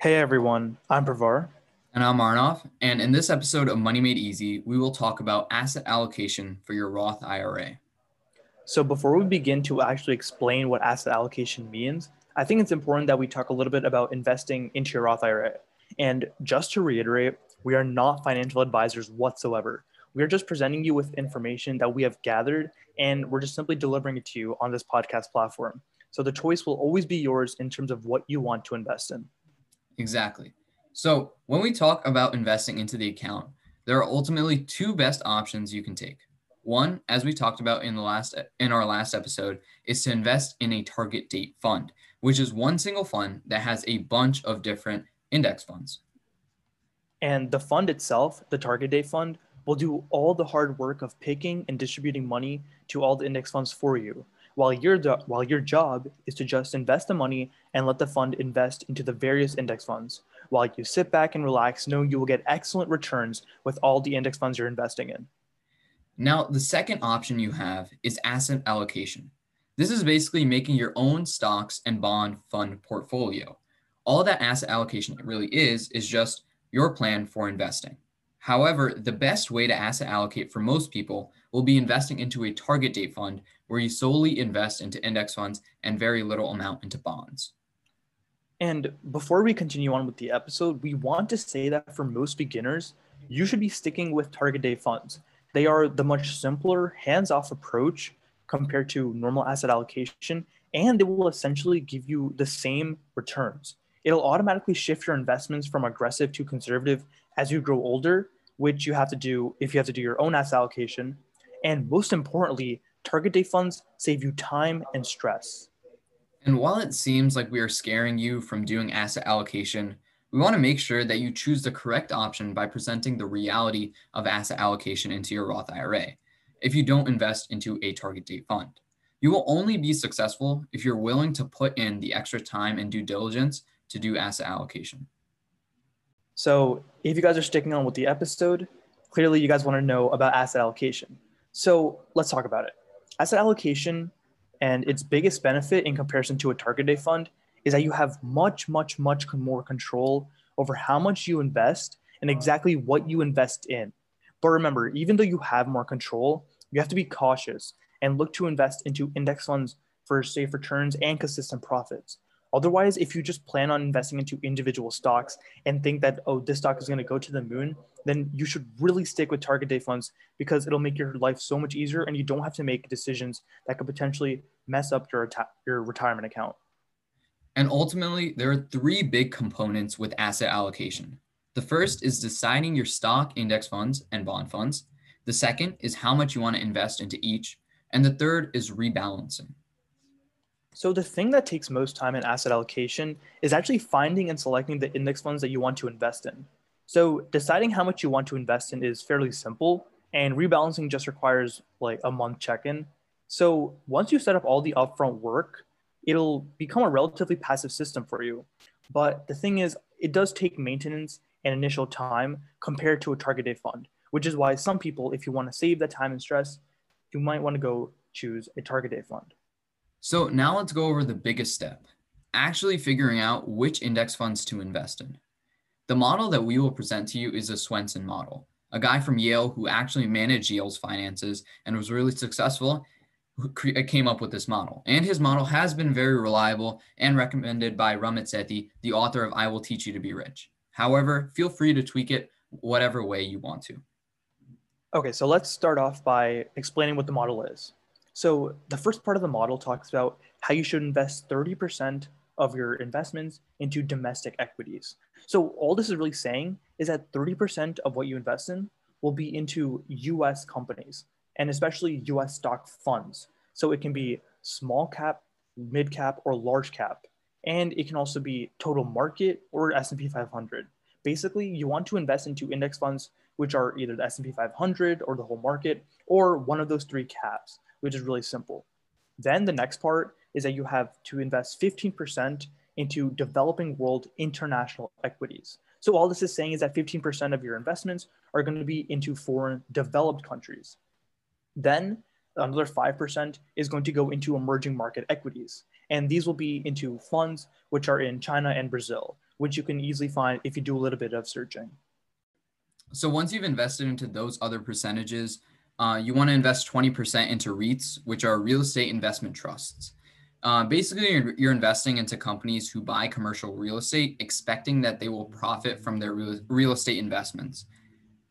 Hey everyone, I'm Pravar. And I'm Arnav. And in this episode of Money Made Easy, we will talk about asset allocation for your Roth IRA. So, before we begin to actually explain what asset allocation means, I think it's important that we talk a little bit about investing into your Roth IRA. And just to reiterate, we are not financial advisors whatsoever. We are just presenting you with information that we have gathered, and we're just simply delivering it to you on this podcast platform. So, the choice will always be yours in terms of what you want to invest in. Exactly. So, when we talk about investing into the account, there are ultimately two best options you can take. One, as we talked about in the last in our last episode, is to invest in a target date fund, which is one single fund that has a bunch of different index funds. And the fund itself, the target date fund, will do all the hard work of picking and distributing money to all the index funds for you, while your while your job is to just invest the money and let the fund invest into the various index funds, while you sit back and relax, knowing you will get excellent returns with all the index funds you're investing in. Now, the second option you have is asset allocation. This is basically making your own stocks and bond fund portfolio. All that asset allocation really is, is just your plan for investing. However, the best way to asset allocate for most people will be investing into a target date fund where you solely invest into index funds and very little amount into bonds. And before we continue on with the episode, we want to say that for most beginners, you should be sticking with target date funds they are the much simpler, hands off approach compared to normal asset allocation, and they will essentially give you the same returns. It'll automatically shift your investments from aggressive to conservative as you grow older, which you have to do if you have to do your own asset allocation. And most importantly, target date funds save you time and stress. And while it seems like we are scaring you from doing asset allocation, we want to make sure that you choose the correct option by presenting the reality of asset allocation into your Roth IRA if you don't invest into a target date fund. You will only be successful if you're willing to put in the extra time and due diligence to do asset allocation. So, if you guys are sticking on with the episode, clearly you guys want to know about asset allocation. So, let's talk about it. Asset allocation and its biggest benefit in comparison to a target date fund is that you have much, much, much more control over how much you invest and exactly what you invest in. But remember, even though you have more control, you have to be cautious and look to invest into index funds for safe returns and consistent profits. Otherwise, if you just plan on investing into individual stocks and think that, oh, this stock is going to go to the moon, then you should really stick with target date funds because it'll make your life so much easier and you don't have to make decisions that could potentially mess up your, your retirement account. And ultimately, there are three big components with asset allocation. The first is deciding your stock index funds and bond funds. The second is how much you want to invest into each. And the third is rebalancing. So, the thing that takes most time in asset allocation is actually finding and selecting the index funds that you want to invest in. So, deciding how much you want to invest in is fairly simple, and rebalancing just requires like a month check in. So, once you set up all the upfront work, it'll become a relatively passive system for you. But the thing is, it does take maintenance and initial time compared to a target date fund, which is why some people, if you want to save that time and stress, you might want to go choose a target date fund. So now let's go over the biggest step actually figuring out which index funds to invest in. The model that we will present to you is a Swensen model, a guy from Yale who actually managed Yale's finances and was really successful who uh, came up with this model. And his model has been very reliable and recommended by Ramit Sethi, the author of I Will Teach You to Be Rich. However, feel free to tweak it whatever way you want to. Okay, so let's start off by explaining what the model is. So, the first part of the model talks about how you should invest 30% of your investments into domestic equities. So, all this is really saying is that 30% of what you invest in will be into US companies and especially US stock funds. So it can be small cap, mid cap, or large cap. And it can also be total market or S&P 500. Basically, you want to invest into index funds which are either the S&P 500 or the whole market or one of those three caps, which is really simple. Then the next part is that you have to invest 15% into developing world international equities. So all this is saying is that 15% of your investments are going to be into foreign developed countries. Then another 5% is going to go into emerging market equities. And these will be into funds which are in China and Brazil, which you can easily find if you do a little bit of searching. So once you've invested into those other percentages, uh, you want to invest 20% into REITs, which are real estate investment trusts. Uh, basically, you're, you're, investing into companies who buy commercial real estate, expecting that they will profit from their real, real estate investments.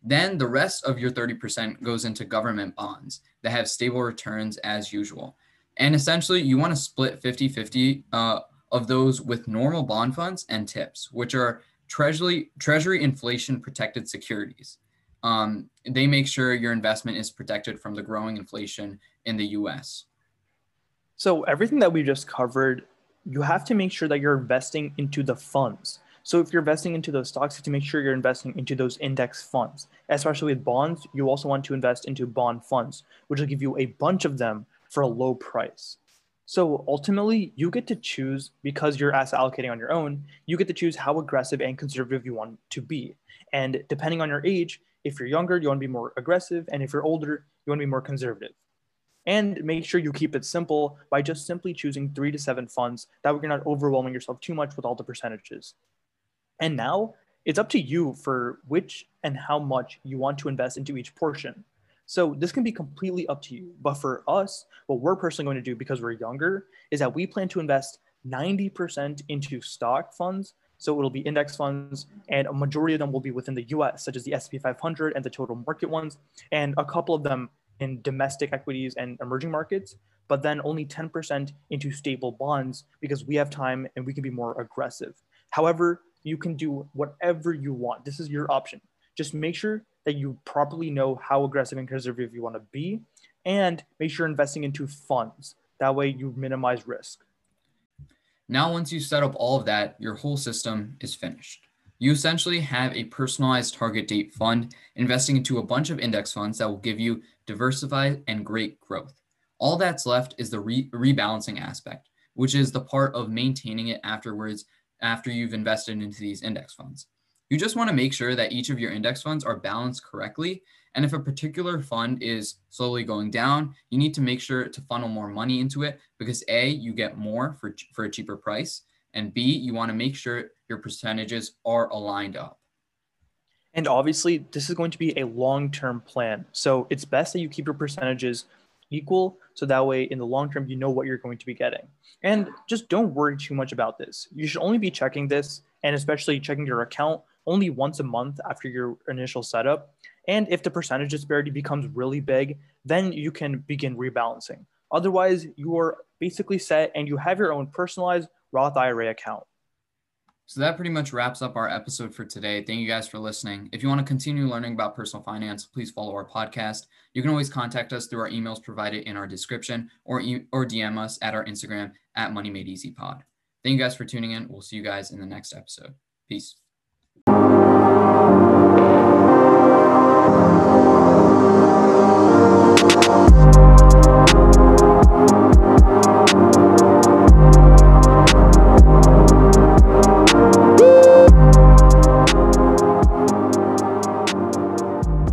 Then the rest of your 30% goes into government bonds that have stable returns as usual. And essentially, you want to split 50 50 uh, of those with normal bond funds and TIPS, which are treasury, treasury inflation protected securities. Um, they make sure your investment is protected from the growing inflation in the US. So, everything that we just covered, you have to make sure that you're investing into the funds. So, if you're investing into those stocks, you have to make sure you're investing into those index funds. Especially with bonds, you also want to invest into bond funds, which will give you a bunch of them for a low price. So ultimately, you get to choose because you're asset allocating on your own, you get to choose how aggressive and conservative you want to be. And depending on your age, if you're younger, you want to be more aggressive. And if you're older, you want to be more conservative. And make sure you keep it simple by just simply choosing three to seven funds. That way, you're not overwhelming yourself too much with all the percentages. And now it's up to you for which and how much you want to invest into each portion. So this can be completely up to you. But for us, what we're personally going to do because we're younger is that we plan to invest 90% into stock funds. So it'll be index funds, and a majority of them will be within the US, such as the SP 500 and the total market ones, and a couple of them in domestic equities and emerging markets, but then only 10% into stable bonds because we have time and we can be more aggressive. However, you can do whatever you want. This is your option. Just make sure that you properly know how aggressive and conservative you want to be, and make sure you're investing into funds. That way, you minimize risk. Now, once you set up all of that, your whole system is finished. You essentially have a personalized target date fund investing into a bunch of index funds that will give you diversified and great growth. All that's left is the re- rebalancing aspect, which is the part of maintaining it afterwards after you've invested into these index funds. You just want to make sure that each of your index funds are balanced correctly. And if a particular fund is slowly going down, you need to make sure to funnel more money into it because A, you get more for, for a cheaper price. And B, you want to make sure your percentages are aligned up. And obviously, this is going to be a long term plan. So it's best that you keep your percentages equal so that way in the long term you know what you're going to be getting and just don't worry too much about this you should only be checking this and especially checking your account only once a month after your initial setup. And if the percentage disparity becomes really big, then you can begin rebalancing. Otherwise, you are basically set and you have your own personalized Roth IRA account. So that pretty much wraps up our episode for today. Thank you guys for listening. If you want to continue learning about personal finance, please follow our podcast. You can always contact us through our emails provided in our description or, e- or DM us at our Instagram at Money Made Easy Pod. Thank you guys for tuning in. We'll see you guys in the next episode. Peace.